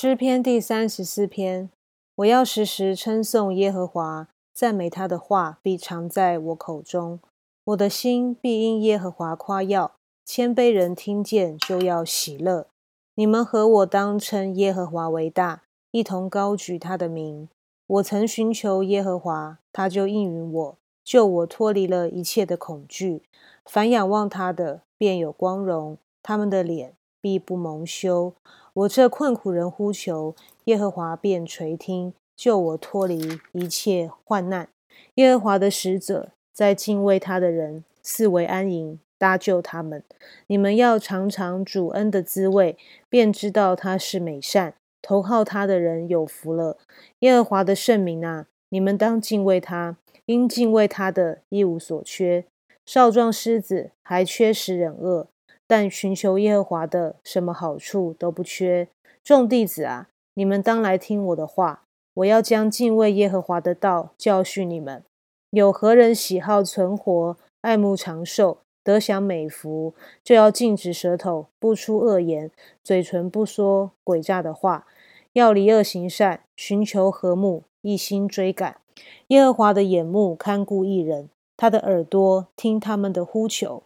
诗篇第三十四篇，我要时时称颂耶和华，赞美他的话必常在我口中。我的心必因耶和华夸耀，谦卑人听见就要喜乐。你们和我当称耶和华为大，一同高举他的名。我曾寻求耶和华，他就应允我，救我脱离了一切的恐惧。凡仰望他的，便有光荣，他们的脸必不蒙羞。我这困苦人呼求耶和华，便垂听，救我脱离一切患难。耶和华的使者在敬畏他的人四围安营，搭救他们。你们要尝尝主恩的滋味，便知道他是美善。投靠他的人有福了。耶和华的圣名啊，你们当敬畏他，因敬畏他的一无所缺。少壮狮子还缺食忍饿，但寻求耶和华的，什么好处都不缺。众弟子啊，你们当来听我的话。我要将敬畏耶和华的道教训你们。有何人喜好存活，爱慕长寿，得享美福，就要禁止舌头，不出恶言，嘴唇不说诡诈的话，要离恶行善，寻求和睦，一心追赶耶和华的眼目看顾一人。他的耳朵听他们的呼求，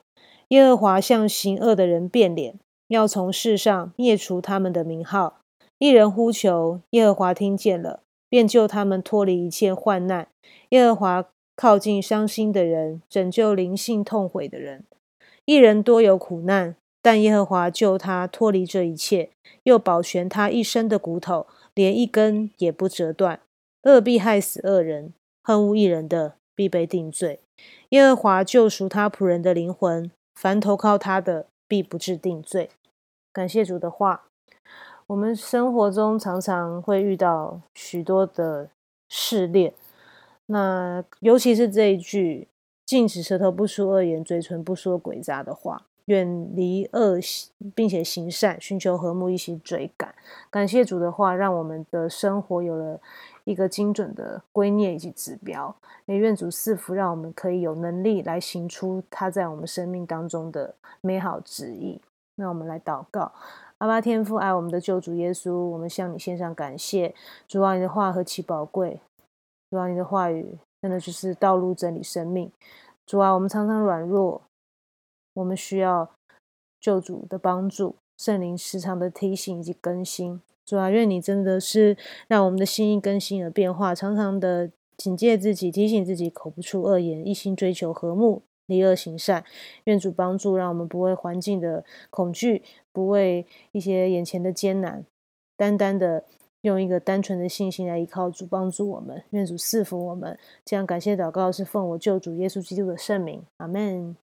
耶和华向行恶的人变脸，要从世上灭除他们的名号。一人呼求，耶和华听见了，便救他们脱离一切患难。耶和华靠近伤心的人，拯救灵性痛悔的人。一人多有苦难，但耶和华救他脱离这一切，又保全他一生的骨头，连一根也不折断。恶必害死恶人，恨恶一人的必被定罪。耶和华救赎他仆人的灵魂，凡投靠他的，必不致定罪。感谢主的话。我们生活中常常会遇到许多的试炼，那尤其是这一句“禁止舌头不出恶言，嘴唇不说鬼诈的话，远离恶并且行善，寻求和睦，一起追赶。”感谢主的话，让我们的生活有了。一个精准的归念以及指标，也愿主赐福，让我们可以有能力来行出他在我们生命当中的美好旨意。那我们来祷告，阿巴天父爱我们的救主耶稣，我们向你献上感谢。主啊，你的话何其宝贵！主啊，你的话语真的就是道路、真理、生命。主啊，我们常常软弱，我们需要救主的帮助，圣灵时常的提醒以及更新。主啊，愿你真的是让我们的心意更新而变化，常常的警戒自己，提醒自己口不出恶言，一心追求和睦，离恶行善。愿主帮助，让我们不为环境的恐惧，不为一些眼前的艰难，单单的用一个单纯的信心来依靠主，帮助我们。愿主赐福我们。这样感谢祷告是奉我救主耶稣基督的圣名，阿门。